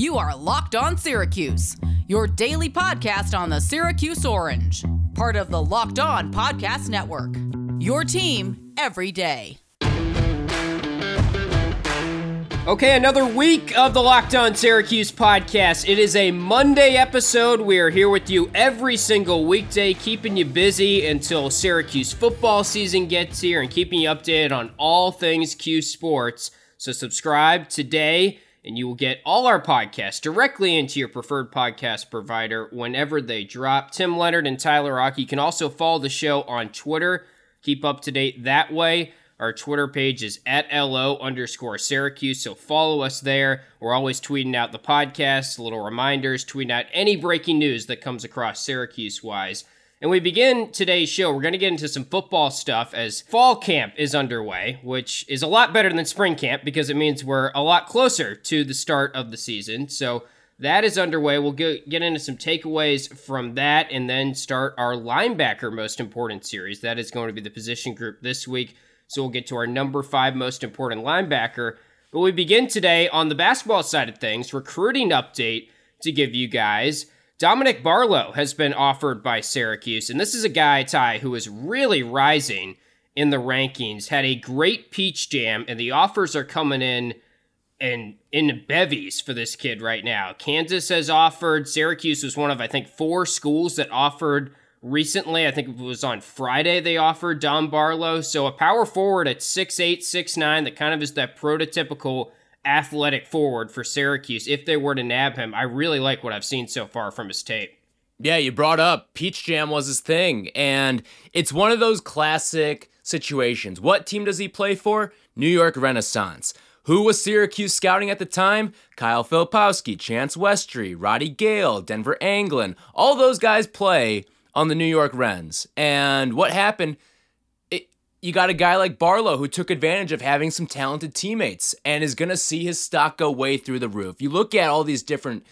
You are Locked On Syracuse, your daily podcast on the Syracuse Orange, part of the Locked On Podcast Network. Your team every day. Okay, another week of the Locked On Syracuse podcast. It is a Monday episode. We are here with you every single weekday, keeping you busy until Syracuse football season gets here and keeping you updated on all things Cuse Sports. So, subscribe today and you will get all our podcasts directly into your preferred podcast provider whenever they drop. Tim Leonard and Tyler Rock. You can also follow the show on Twitter. Keep up to date that way. Our Twitter page is at LO underscore Syracuse, so follow us there. We're always tweeting out the podcast, little reminders, tweeting out any breaking news that comes across Syracuse wise. And we begin today's show. We're going to get into some football stuff as fall camp is underway, which is a lot better than spring camp because it means we're a lot closer to the start of the season. So that is underway. We'll get, into some takeaways from that and then start our linebacker most important series. That is going to be the position group this week. So we'll get to our number five most important linebacker. But we begin today on the basketball side of things, recruiting update to give you guys. Dominic Barlow has been offered by Syracuse, and this is a guy, Ty, who is really rising in the rankings. Had a great peach jam, and the offers are coming in and in bevies for this kid right now. Kansas has offered. Syracuse was one of I think four schools that offered recently. I think it was on Friday they offered Dom Barlow. So a power forward at 6'8, 6'9 that kind of is that prototypical athletic forward for Syracuse if they were to nab him. I really like what I've seen so far from his tape. Yeah, you brought up Peach Jam was his thing, and it's one of those classic situations. What team does he play for? New York Renaissance. Who was Syracuse scouting at the time? Kyle Filipowski, Chance Westry, Roddy Gayle, Denver Anglin. All those guys play on the New York Rens. And what happened? You got a guy like Barlow who took advantage of having some talented teammates and is going to see his stock go way through the roof. You look at all these different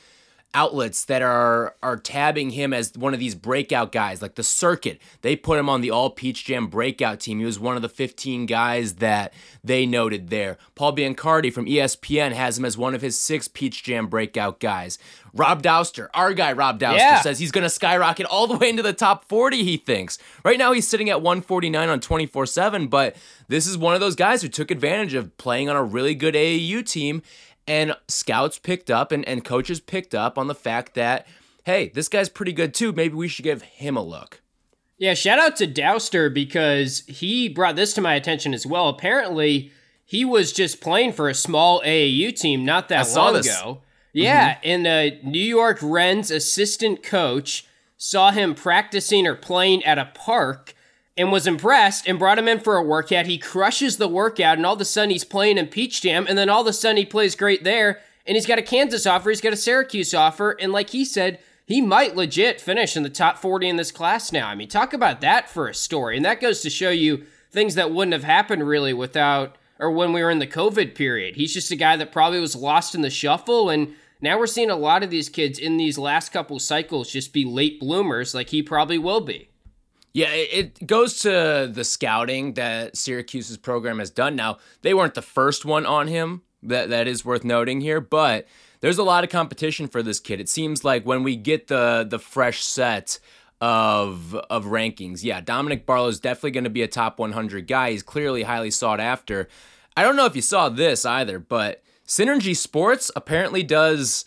outlets that are are tabbing him as one of these breakout guys like the circuit. They put him on the all peach jam breakout team. He was one of the 15 guys that they noted there. Paul biancardi from espn has him as one of his six peach jam breakout guys. Rob Dauster, our guy rob Dauster, yeah. says he's going to skyrocket all the way into the top 40 he thinks. Right now he's sitting at 149 on 24-7 but this is one of those guys who took advantage of playing on a really good aau team and scouts picked up and, and coaches picked up on the fact that, hey, this guy's pretty good too. Maybe we should give him a look. Yeah, shout out to Dauster because he brought this to my attention as well. Apparently, he was just playing for a small AAU team not that long this. ago. Yeah, mm-hmm. and the New York Rens assistant coach saw him practicing or playing at a park and was impressed and brought him in for a workout. He crushes the workout, and all of a sudden he's playing in Peach Jam, and then all of a sudden he plays great there, and he's got a Kansas offer, he's got a Syracuse offer, and like he said, he might legit finish in the top 40 in this class now. I mean, talk about that for a story. And that goes to show you things that wouldn't have happened really without or when we were in the COVID period. He's just a guy that probably was lost in the shuffle and now we're seeing a lot of these kids in these last couple cycles just be late bloomers like he probably will be. Yeah, it goes to the scouting that Syracuse's program has done. Now, they weren't the first one on him. That that is worth noting here, but there's a lot of competition for this kid. It seems like when we get the the fresh set of of rankings, yeah, Dominic Barlow is definitely going to be a top 100 guy. He's clearly highly sought after. I don't know if you saw this either, but Synergy Sports apparently does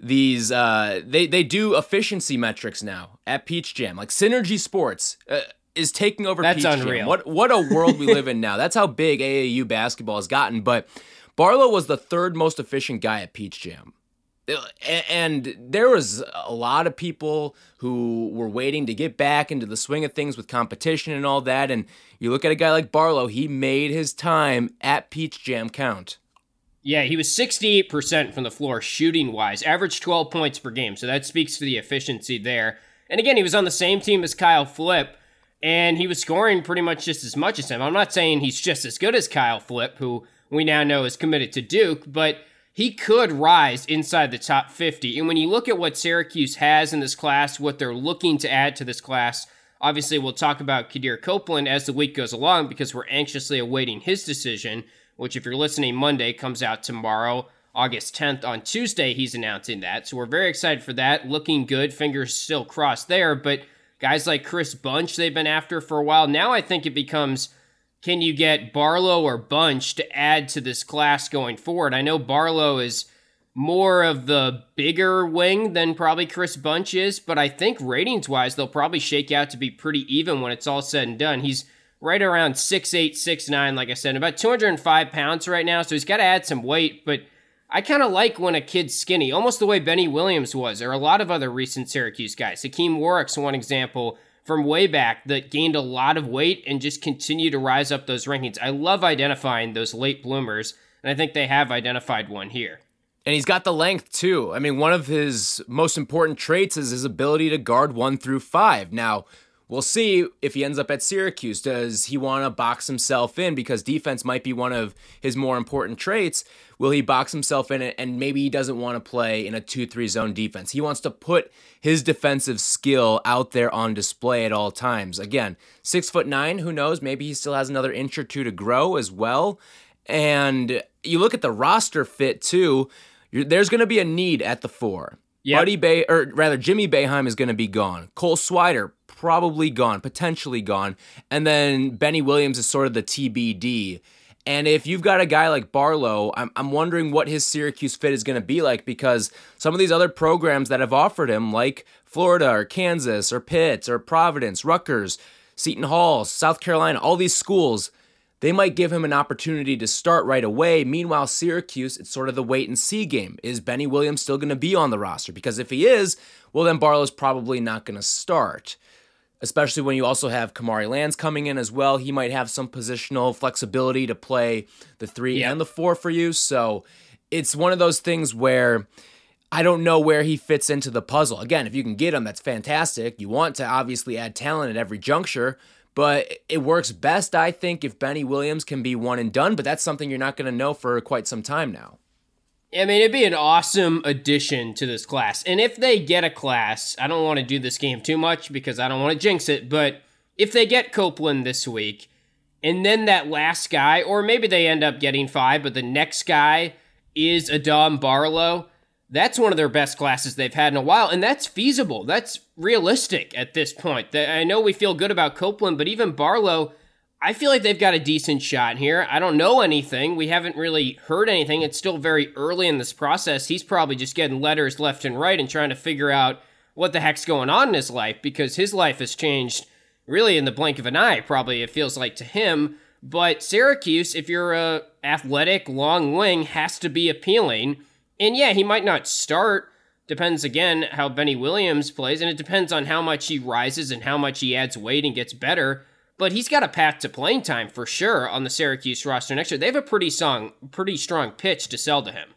these uh, they they do efficiency metrics now at Peach Jam. Like Synergy Sports uh, is taking over. That's Peach unreal. Jam. What what a world we live in now. That's how big AAU basketball has gotten. But Barlow was the third most efficient guy at Peach Jam. And there was a lot of people who were waiting to get back into the swing of things with competition and all that. And you look at a guy like Barlow, he made his time at Peach Jam count. Yeah, he was 68% from the floor shooting wise, averaged 12 points per game. So that speaks to the efficiency there. And again, he was on the same team as Kyle Flip, and he was scoring pretty much just as much as him. I'm not saying he's just as good as Kyle Flip, who we now know is committed to Duke, but he could rise inside the top 50. And when you look at what Syracuse has in this class, what they're looking to add to this class, obviously we'll talk about Kadir Copeland as the week goes along because we're anxiously awaiting his decision which, if you're listening Monday, comes out tomorrow. August 10th on Tuesday, he's announcing that. So we're very excited for that. Looking good. Fingers still crossed there. But guys like Chris Bunch, they've been after for a while. Now I think it becomes can you get Barlow or Bunch to add to this class going forward? I know Barlow is more of the bigger wing than probably Chris Bunch is, but I think ratings wise, they'll probably shake out to be pretty even when it's all said and done. He's right around 6'8, 6'9, like I said, about 205 pounds right now, so he's got to add some weight, but I kind of like when a kid's skinny, almost the way Benny Williams was, or a lot of other recent Syracuse guys. Hakim Warrick's one example from way back that gained a lot of weight and just continued to rise up those rankings. I love identifying those late bloomers, and I think they have identified one here. And he's got the length too. I mean, one of his most important traits is his ability to guard one through five. Now, We'll see if he ends up at Syracuse. Does he want to box himself in because defense might be one of his more important traits? Will he box himself in it and maybe he doesn't want to play in a 2 3 zone defense? He wants to put his defensive skill out there on display at all times. Again, six foot nine, who knows? Maybe he still has another inch or two to grow as well. And you look at the roster fit too, there's going to be a need at the four. Yep. Buddy Bay, or rather, Jimmy Boeheim is going to be gone. Cole Swider probably gone, potentially gone. And then Benny Williams is sort of the TBD. And if you've got a guy like Barlow, I'm, I'm wondering what his Syracuse fit is going to be like because some of these other programs that have offered him, like Florida or Kansas or Pitt or Providence, Rutgers, Seton Hall, South Carolina, all these schools, they might give him an opportunity to start right away. Meanwhile, Syracuse, it's sort of the wait and see game. Is Benny Williams still going to be on the roster? Because if he is, well, then Barlow's probably not going to start especially when you also have Kamari Lands coming in as well. He might have some positional flexibility to play the three yeah. and the four for you. So it's one of those things where I don't know where he fits into the puzzle. Again, if you can get him, that's fantastic. You want to obviously add talent at every juncture, but it works best, I think, if Benny Williams can be one and done. But that's something you're not going to know for quite some time now. I mean, it'd be an awesome addition to this class. And if they get a class, I don't want to do this game too much because I don't want to jinx it, but if they get Copeland this week, and then that last guy, or maybe they end up getting five, but the next guy is a Dom Barlow, that's one of their best classes they've had in a while, and that's feasible. That's realistic at this point. I know we feel good about Copeland, but even Barlow I feel like they've got a decent shot here. I don't know anything. We haven't really heard anything. It's still very early in this process. He's probably just getting letters left and right and trying to figure out what the heck's going on in his life because his life has changed really in the blink of an eye, probably it feels like to him. But Syracuse, if you're a athletic long wing, has to be appealing. And yeah, he might not start. Depends again how Benny Williams plays, and it depends on how much he rises and how much he adds weight and gets better but he's got a path to playing time for sure on the Syracuse roster next year. They have a pretty strong, pretty strong pitch to sell to him.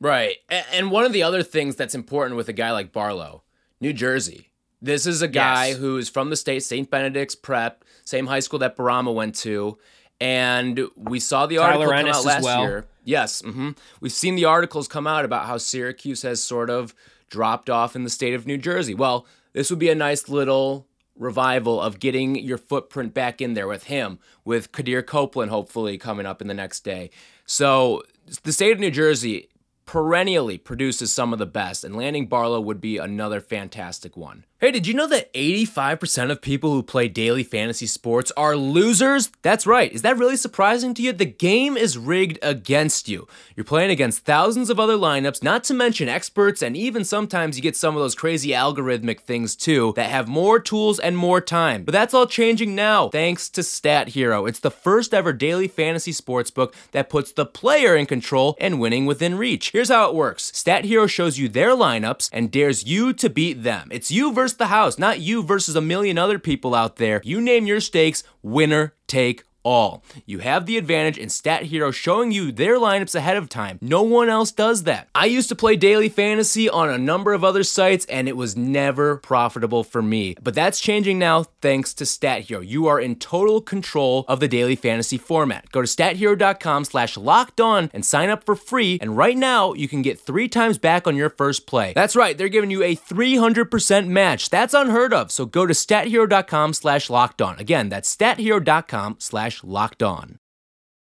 Right. And one of the other things that's important with a guy like Barlow, New Jersey. This is a guy yes. who's from the state, St. Benedict's Prep, same high school that Bourama went to. And we saw the article Tyler come Ennis out last well. year. Yes. Mm-hmm. We've seen the articles come out about how Syracuse has sort of dropped off in the state of New Jersey. Well, this would be a nice little revival of getting your footprint back in there with him, with Kadir Copeland hopefully coming up in the next day. So the state of New Jersey perennially produces some of the best, and landing Barlow would be another fantastic one. Hey, did you know that 85% of people who play daily fantasy sports are losers? That's right. Is that really surprising to you? The game is rigged against you. You're playing against thousands of other lineups, not to mention experts, and even sometimes you get some of those crazy algorithmic things too that have more tools and more time. But that's all changing now, thanks to Stat Hero. It's the first ever daily fantasy sports book that puts the player in control and winning within reach. Here's how it works Stat Hero shows you their lineups and dares you to beat them. It's you versus the house, not you versus a million other people out there. You name your stakes, winner take all. You have the advantage in Stat Hero showing you their lineups ahead of time. No one else does that. I used to play daily fantasy on a number of other sites and it was never profitable for me. But that's changing now thanks to Stat Hero. You are in total control of the daily fantasy format. Go to stathero.com slash locked on and sign up for free. And right now you can get three times back on your first play. That's right, they're giving you a 300% match. That's unheard of. So go to stathero.com slash locked on. Again, that's stathero.com slash slash locked on.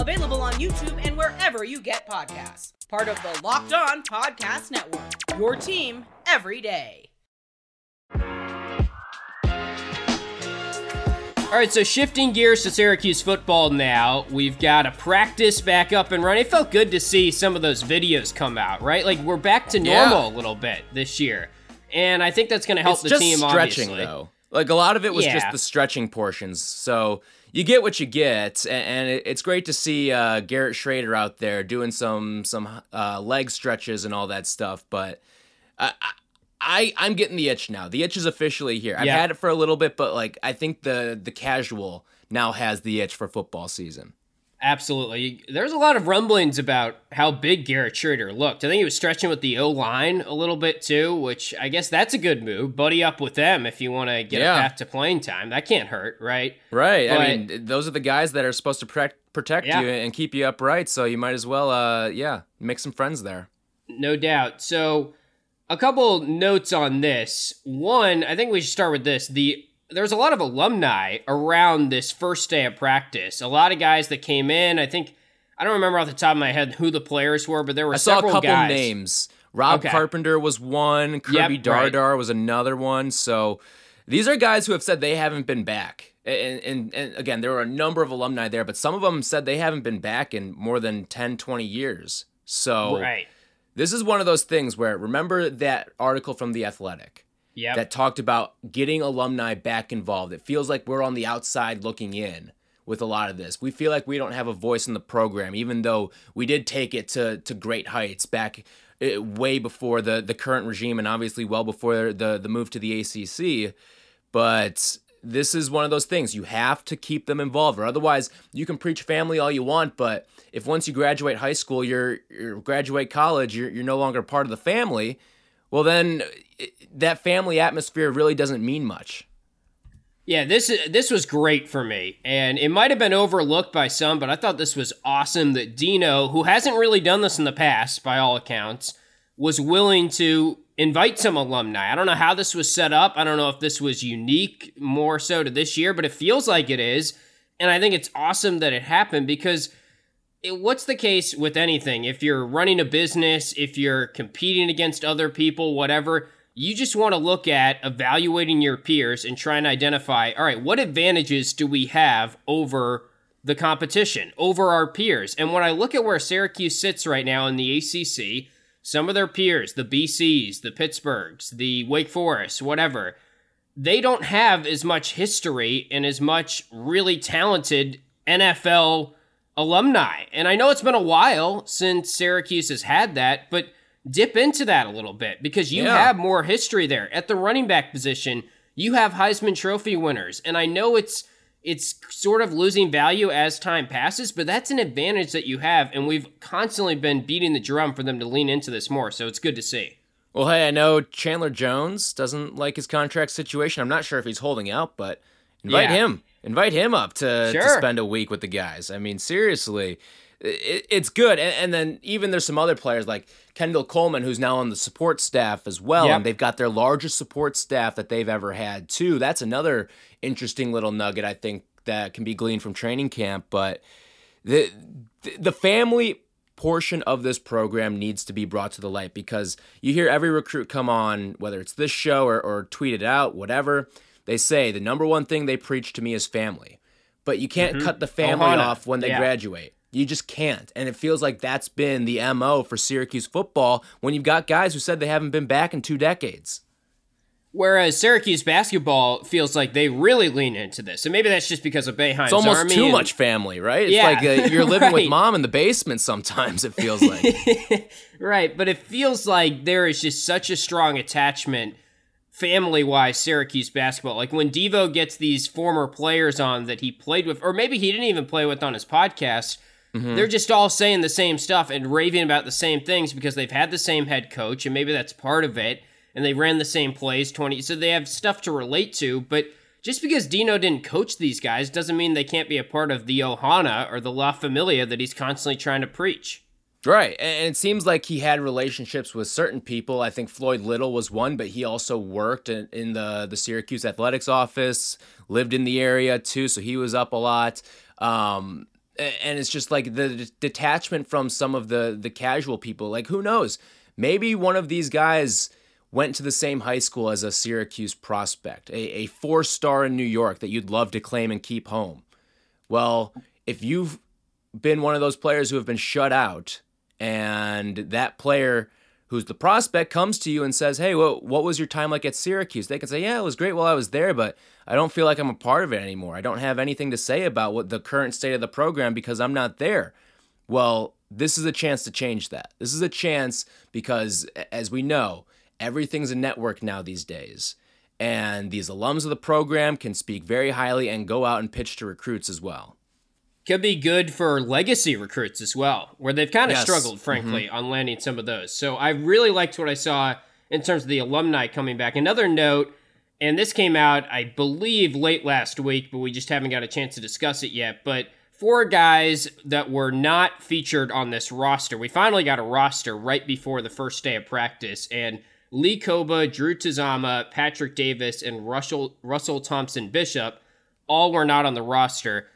Available on YouTube and wherever you get podcasts. Part of the Locked On Podcast Network. Your team every day. All right, so shifting gears to Syracuse football now. We've got a practice back up and running. It felt good to see some of those videos come out, right? Like we're back to normal yeah. a little bit this year. And I think that's going to help it's the team stretching obviously. though. Like a lot of it was yeah. just the stretching portions. So you get what you get, and it's great to see uh, Garrett Shrader out there doing some some uh, leg stretches and all that stuff. But I, I I'm getting the itch now. The itch is officially here. I've Yeah. had it for a little bit, but like I think the the casual now has the itch for football season. Absolutely. There's a lot of rumblings about how big Garrett Shrader looked. I think he was stretching with the O line a little bit too, which I guess that's a good move. Buddy up with them if you want to get Yeah. a path to playing time. That can't hurt, right? Right. But- I mean, those are the guys that are supposed to protect protect Yeah. you and keep you upright. So you might as well, uh, yeah, make some friends there. No doubt. So, a couple notes on this. One, I think we should start with this. The there's a lot of alumni around this first day of practice. A lot of guys that came in. I think I don't remember off the top of my head who the players were, but there were I saw a couple guys. names. Rob Okay. Carpenter was one. Kirby Yep, right. Dardar was another one. So these are guys who have said they haven't been back. And, and, and again, there were a number of alumni there, but some of them said they haven't been back in more than 10, 20 years. So Right. this is one of those things where remember that article from The Athletic Yep. that talked about getting alumni back involved. It feels like we're on the outside looking in with a lot of this. We feel like we don't have a voice in the program, even though we did take it to, to great heights back uh, way before the, the current regime and obviously well before the, the move to the ACC. But this is one of those things you have to keep them involved or otherwise you can preach family all you want but if once you graduate high school you're, you're graduate college you're, you're no longer part of the family well then that family atmosphere really doesn't mean much Yeah, this this was great for me, and it might have been overlooked by some, but I thought this was awesome that Dino, who hasn't really done this in the past, by all accounts, was willing to invite some alumni. I don't know how this was set up. I don't know if this was unique more so to this year, but it feels like it is, and I think it's awesome that it happened because. What's the case with anything? If you're running a business, if you're competing against other people, whatever, you just want to look at evaluating your peers and try and identify all right, what advantages do we have over the competition, over our peers? And when I look at where Syracuse sits right now in the ACC, some of their peers, the BCs, the Pittsburghs, the Wake Forest, whatever, they don't have as much history and as much really talented NFL alumni. And I know it's been a while since Syracuse has had that, but dip into that a little bit because you Yeah. have more history there. At the running back position, you have Heisman Trophy winners. And I know it's it's sort of losing value as time passes, but that's an advantage that you have and we've constantly been beating the drum for them to lean into this more. So it's good to see. well hey i know chandler jones doesn't like his contract situation i'm not sure if he's holding out but invite Yeah. him invite him up to, to spend a week with the guys. I mean seriously it, it's good. And, and then even there's some other players like kendall coleman who's now on the support staff as well Yep. and they've got their largest support staff that they've ever had too. That's another interesting little nugget i think that can be gleaned from training camp but the the family portion of this program needs to be brought to the light because you hear every recruit come on whether it's this show or, or tweet it out whatever they say the number one thing they preach to me is family. But you can't cut the family Ohana. off when they Yeah. graduate. You just can't. And it feels like that's been the mo for syracuse football when you've got guys who said they haven't been back in two decades. Whereas Syracuse basketball feels like they really lean into this. And maybe that's just because of Boeheim's it's almost Army too and- much family right? It's Yeah, like uh, you're living with mom in the basement sometimes it feels like. Right, but it feels like there is just such a strong attachment family wise Syracuse basketball. Like when Devo gets these former players on that he played with, or maybe he didn't even play with on his podcast, Mm-hmm. They're just all saying the same stuff and raving about the same things because they've had the same head coach, and maybe that's part of it. And they ran the same plays 20, so they have stuff to relate to. But just because Dino didn't coach these guys doesn't mean they can't be a part of the Ohana or the La Familia that he's constantly trying to preach. Right. And it seems like he had relationships with certain people. I think Floyd Little was one, but he also worked in, in the, the Syracuse athletics office, lived in the area too, so he was up a lot. Um, and it's just like the detachment from some of the the casual people. Like who knows? Maybe one of these guys went to the same high school as a Syracuse prospect, a, a four star in New York that you'd love to claim and keep home. Well, if you've been one of those players who have been shut out and that player who's the prospect comes to you and says, "Hey, what what was your time like at Syracuse?" They can say, "Yeah, it was great while I was there, but I don't feel like I'm a part of it anymore. I don't have anything to say about what the current state of the program because I'm not there." Well, this is a chance to change that. This is a chance because as we know, everything's a network now these days. And these alums of the program can speak very highly and go out and pitch to recruits as well could be good for legacy recruits as well, where they've kind of yes. struggled, frankly, mm-hmm. on landing some of those. So I really liked what I saw in terms of the alumni coming back. Another note, and this came out, I believe, late last week, but we just haven't got a chance to discuss it yet. But four guys that were not featured on this roster. We finally got a roster right before the first day of practice, and Lee Kpogba, Drew Tuazama, Patrick Davis, and Russell Russell Thompson Bishop all were not on the roster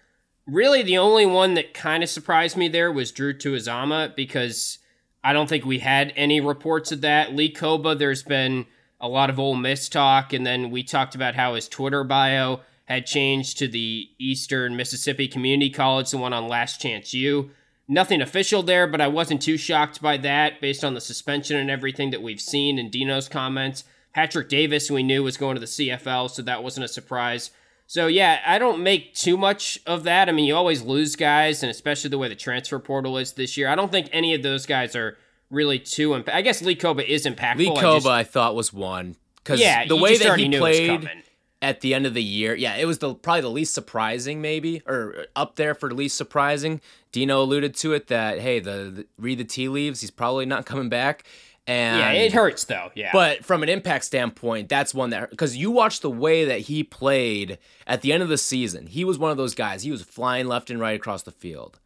really the only one that kind of surprised me there was Drew Tuazama because I don't think we had any reports of that. Lee Kpogba, there's been a lot of Ole Miss talk, and then we talked about how his Twitter bio had changed to the Eastern Mississippi Community College, the one on Last Chance U. Nothing official there, but I wasn't too shocked by that based on the suspension and everything that we've seen in Dino's comments. Patrick Davis, we knew was going to the CFL, so that wasn't a surprise. So yeah, I don't make too much of that. I mean, you always lose guys, and especially the way the transfer portal is this year. I don't think any of those guys are really too. Imp- I guess Lee Kpogba is impactful. Lee Kpogba, I, just, I thought was one because yeah, the way that he played at the end of the year, yeah, it was the probably the least surprising, maybe or up there for least surprising. Dino alluded to it that hey, the, the read the tea leaves. He's probably not coming back. And yeah, it hurts though. Yeah. But from an impact standpoint, that's one that because you watch the way that he played at the end of the season. He was one of those guys. He was flying left and right across the field.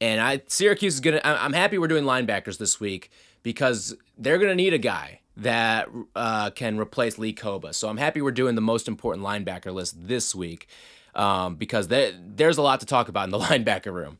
And I Syracuse is gonna. I'm happy we're doing linebackers this week because they're gonna need a guy that uh, can replace Lee Kpogba. So I'm happy we're doing the most important linebacker list this week um, because there, there's a lot to talk about in the linebacker room.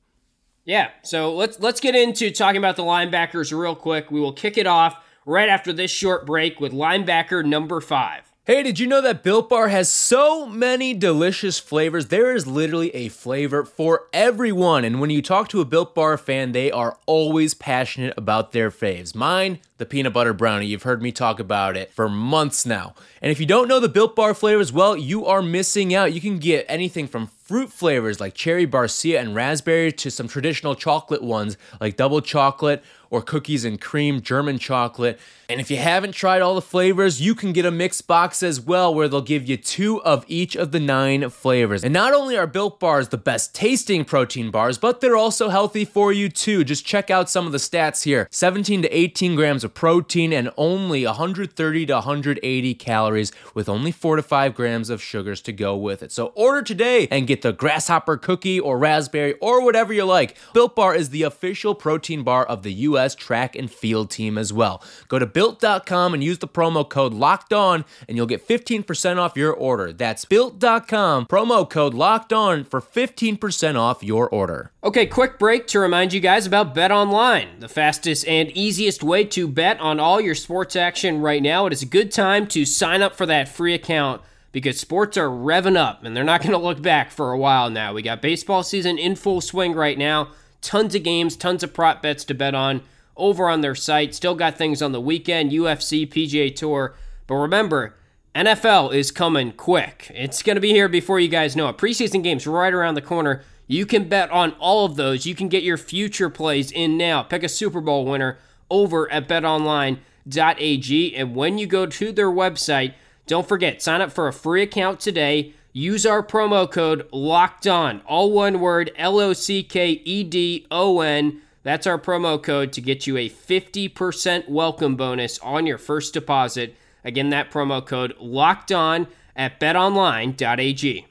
Yeah, so let's let's get into talking about the linebackers real quick. We will kick it off right after this short break with linebacker number 5. Hey, did you know that Built Bar has so many delicious flavors? There is literally a flavor for everyone. And when you talk to a Built Bar fan, they are always passionate about their faves. Mine, the peanut butter brownie. You've heard me talk about it for months now. And if you don't know the Built Bar flavors, well, you are missing out. You can get anything from fruit flavors like cherry barcia and raspberry to some traditional chocolate ones like double chocolate or cookies and cream German chocolate. And if you haven't tried all the flavors, you can get a mixed box as well where they'll give you two of each of the nine flavors. And not only are Built Bars the best tasting protein bars, but they're also healthy for you too. Just check out some of the stats here 17 to 18 grams of protein and only 130 to 180 calories with only 4 to 5 grams of sugars to go with it. So order today and get the grasshopper cookie or raspberry or whatever you like. Built Bar is the official protein bar of the US track and field team as well. Go to built.com and use the promo code locked on and you'll get 15% off your order. That's built.com, promo code locked on for 15% off your order. Okay, quick break to remind you guys about Bet Online, the fastest and easiest way to bet on all your sports action right now. It is a good time to sign up for that free account because sports are revving up and they're not going to look back for a while now. We got baseball season in full swing right now. Tons of games, tons of prop bets to bet on over on their site. Still got things on the weekend, UFC, PGA Tour. But remember, NFL is coming quick. It's going to be here before you guys know it. Preseason games right around the corner. You can bet on all of those. You can get your future plays in now. Pick a Super Bowl winner over at betonline.ag. And when you go to their website, don't forget, sign up for a free account today. use our promo code locked on, all one word, L O C K E D O N. That's our promo code to get you a 50% welcome bonus on your first deposit. Again, that promo code locked on at betonline.ag.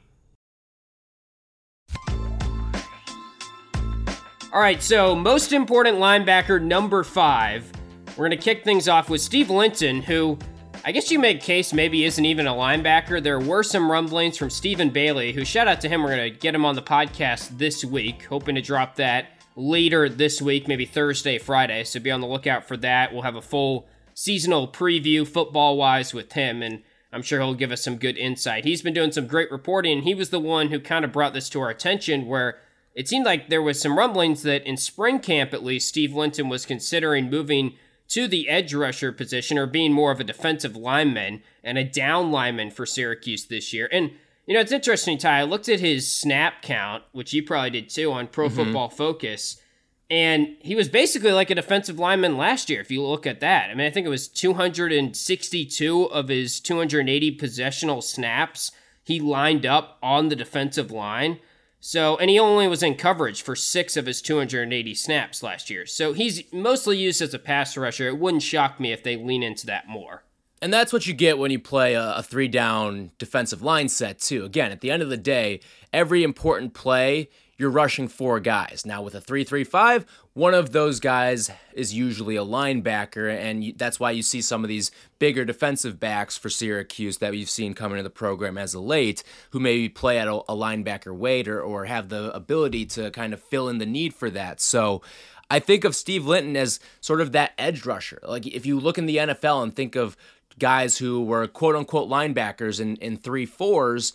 All right, so most important linebacker number five. We're going to kick things off with Steve Linton, who I guess you make case maybe isn't even a linebacker. There were some rumblings from Stephen Bailey, who shout out to him. We're going to get him on the podcast this week, hoping to drop that later this week, maybe Thursday, Friday. So be on the lookout for that. We'll have a full seasonal preview football wise with him, and I'm sure he'll give us some good insight. He's been doing some great reporting. He was the one who kind of brought this to our attention where it seemed like there was some rumblings that in spring camp at least Steve Linton was considering moving to the edge rusher position or being more of a defensive lineman and a down lineman for Syracuse this year. And, you know, it's interesting, Ty. I looked at his snap count, which you probably did too on Pro mm-hmm. Football Focus. And he was basically like a defensive lineman last year, if you look at that. I mean, I think it was 262 of his 280 possessional snaps he lined up on the defensive line. So, and he only was in coverage for six of his 280 snaps last year. So he's mostly used as a pass rusher. It wouldn't shock me if they lean into that more. And that's what you get when you play a, a three down defensive line set, too. Again, at the end of the day, every important play you're rushing four guys. Now, with a 3 3 5, one of those guys is usually a linebacker, and that's why you see some of these bigger defensive backs for Syracuse that we've seen come into the program as a late, who maybe play at a, a linebacker weight or, or have the ability to kind of fill in the need for that. So, I think of Steve Linton as sort of that edge rusher. Like, if you look in the NFL and think of guys who were quote unquote linebackers in, in three fours,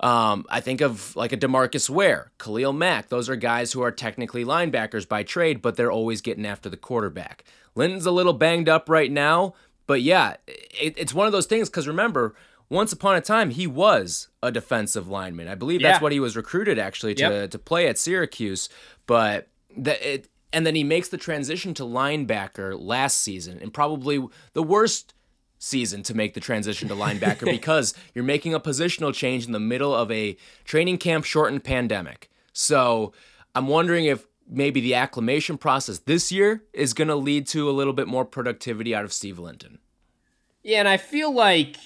um, I think of like a Demarcus Ware, Khalil Mack. Those are guys who are technically linebackers by trade, but they're always getting after the quarterback. Linton's a little banged up right now, but yeah, it, it's one of those things because remember, once upon a time he was a defensive lineman. I believe that's yeah. what he was recruited actually to yep. to play at Syracuse, but that it and then he makes the transition to linebacker last season and probably the worst season to make the transition to linebacker because you're making a positional change in the middle of a training camp shortened pandemic. So I'm wondering if maybe the acclimation process this year is going to lead to a little bit more productivity out of Steve Linton. Yeah, and I feel like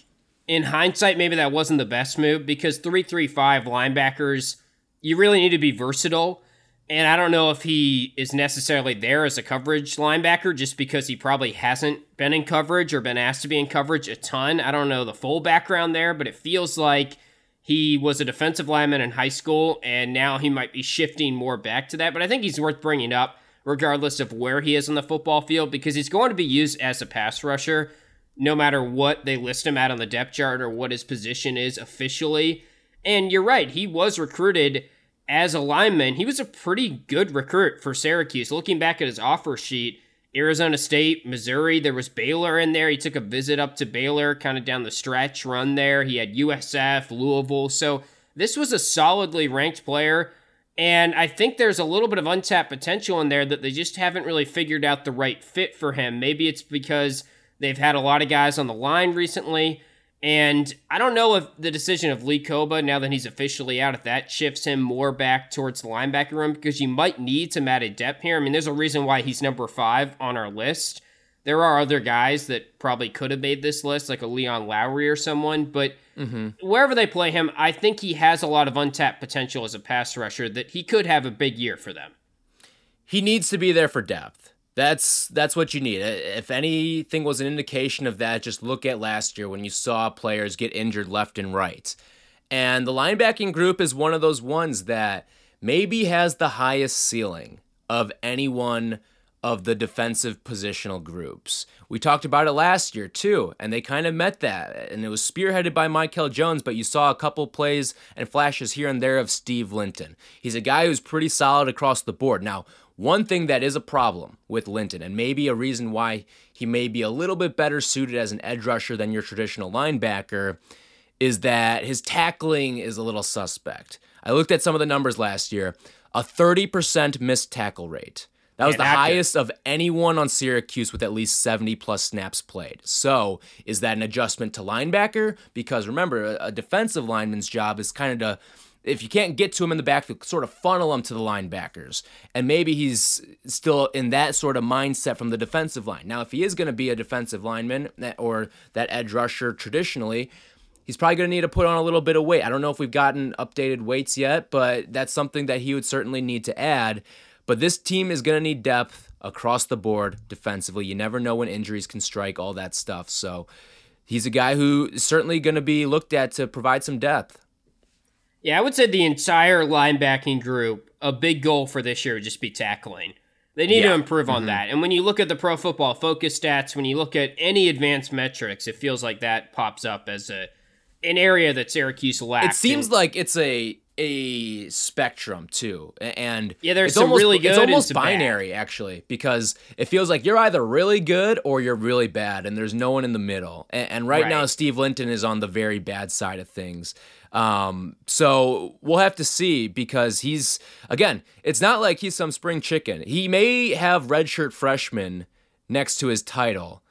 in hindsight, maybe that wasn't the best move because 335 linebackers, you really need to be versatile. And I don't know if he is necessarily there as a coverage linebacker just because he probably hasn't been in coverage or been asked to be in coverage a ton. I don't know the full background there, but it feels like he was a defensive lineman in high school and now he might be shifting more back to that. But I think he's worth bringing up regardless of where he is on the football field because he's going to be used as a pass rusher no matter what they list him at on the depth chart or what his position is officially. And you're right, he was recruited as a lineman, he was a pretty good recruit for Syracuse. Looking back at his offer sheet, Arizona State, Missouri, there was Baylor in there. He took a visit up to Baylor, kind of down the stretch run there. He had USF, Louisville. So this was a solidly ranked player. And I think there's a little bit of untapped potential in there that they just haven't really figured out the right fit for him. Maybe it's because they've had a lot of guys on the line recently. And I don't know if the decision of Lee Kpogba, now that he's officially out, if that shifts him more back towards the linebacker room because you might need some added depth here. I mean, there's a reason why he's number five on our list. There are other guys that probably could have made this list, like a Leon Lowry or someone, but mm-hmm. wherever they play him, I think he has a lot of untapped potential as a pass rusher that he could have a big year for them. He needs to be there for depth. That's that's what you need. If anything was an indication of that, just look at last year when you saw players get injured left and right. And the linebacking group is one of those ones that maybe has the highest ceiling of any one of the defensive positional groups. We talked about it last year too, and they kind of met that. And it was spearheaded by Michael Jones, but you saw a couple plays and flashes here and there of Steve Linton. He's a guy who's pretty solid across the board. Now, one thing that is a problem with Linton, and maybe a reason why he may be a little bit better suited as an edge rusher than your traditional linebacker, is that his tackling is a little suspect. I looked at some of the numbers last year a 30% missed tackle rate. That was the highest of anyone on Syracuse with at least 70 plus snaps played. So, is that an adjustment to linebacker? Because remember, a defensive lineman's job is kind of to if you can't get to him in the backfield, sort of funnel him to the linebackers. And maybe he's still in that sort of mindset from the defensive line. Now, if he is going to be a defensive lineman eh, or that edge rusher traditionally, he's probably going to need to put on a little bit of weight. I don't know if we've gotten updated weights yet, but that's something that he would certainly need to add. But this team is going to need depth across the board defensively. You never know when injuries can strike, all that stuff. So he's a guy who is certainly going to be looked at to provide some depth. Yeah, I would say the entire linebacking group, a big goal for this year would just be tackling. They need yeah. to improve on mm-hmm. that. And when you look at the pro football focus stats, when you look at any advanced metrics, it feels like that pops up as a an area that Syracuse lacks. It seems and, like it's a a spectrum too, and yeah, there's some almost, really good. It's almost binary bad. actually, because it feels like you're either really good or you're really bad, and there's no one in the middle. And, and right, right, now, Steve Linton is on the very bad side of things. Um, so we'll have to see because he's again, it's not like he's some spring chicken. He may have redshirt freshman next to his title,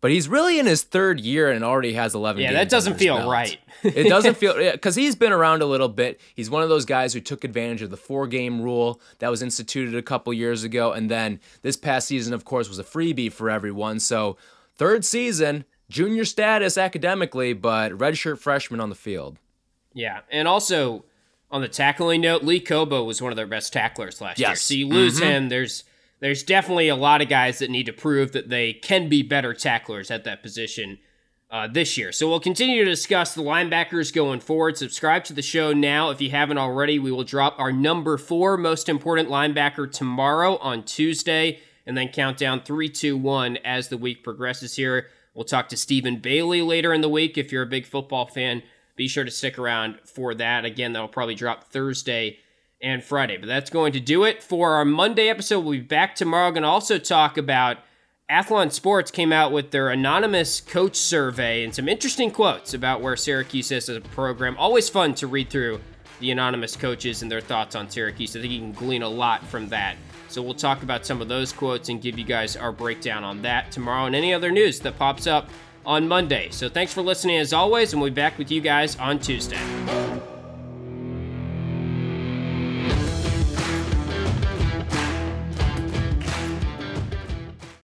but he's really in his third year and already has 11 yeah that doesn't feel belt. right it doesn't feel because he's been around a little bit he's one of those guys who took advantage of the four game rule that was instituted a couple years ago and then this past season of course was a freebie for everyone so third season junior status academically but redshirt freshman on the field yeah and also on the tackling note lee Kpogba was one of their best tacklers last yes. year so you lose mm-hmm. him there's there's definitely a lot of guys that need to prove that they can be better tacklers at that position uh, this year. So we'll continue to discuss the linebackers going forward. Subscribe to the show now if you haven't already. We will drop our number four most important linebacker tomorrow on Tuesday, and then count down three, two, one as the week progresses here. We'll talk to Stephen Bailey later in the week. If you're a big football fan, be sure to stick around for that. Again, that'll probably drop Thursday and Friday. But that's going to do it for our Monday episode. We'll be back tomorrow. Going to also talk about Athlon Sports came out with their anonymous coach survey and some interesting quotes about where Syracuse is as a program. Always fun to read through the anonymous coaches and their thoughts on Syracuse. I think you can glean a lot from that. So we'll talk about some of those quotes and give you guys our breakdown on that tomorrow and any other news that pops up on Monday. So thanks for listening as always, and we'll be back with you guys on Tuesday.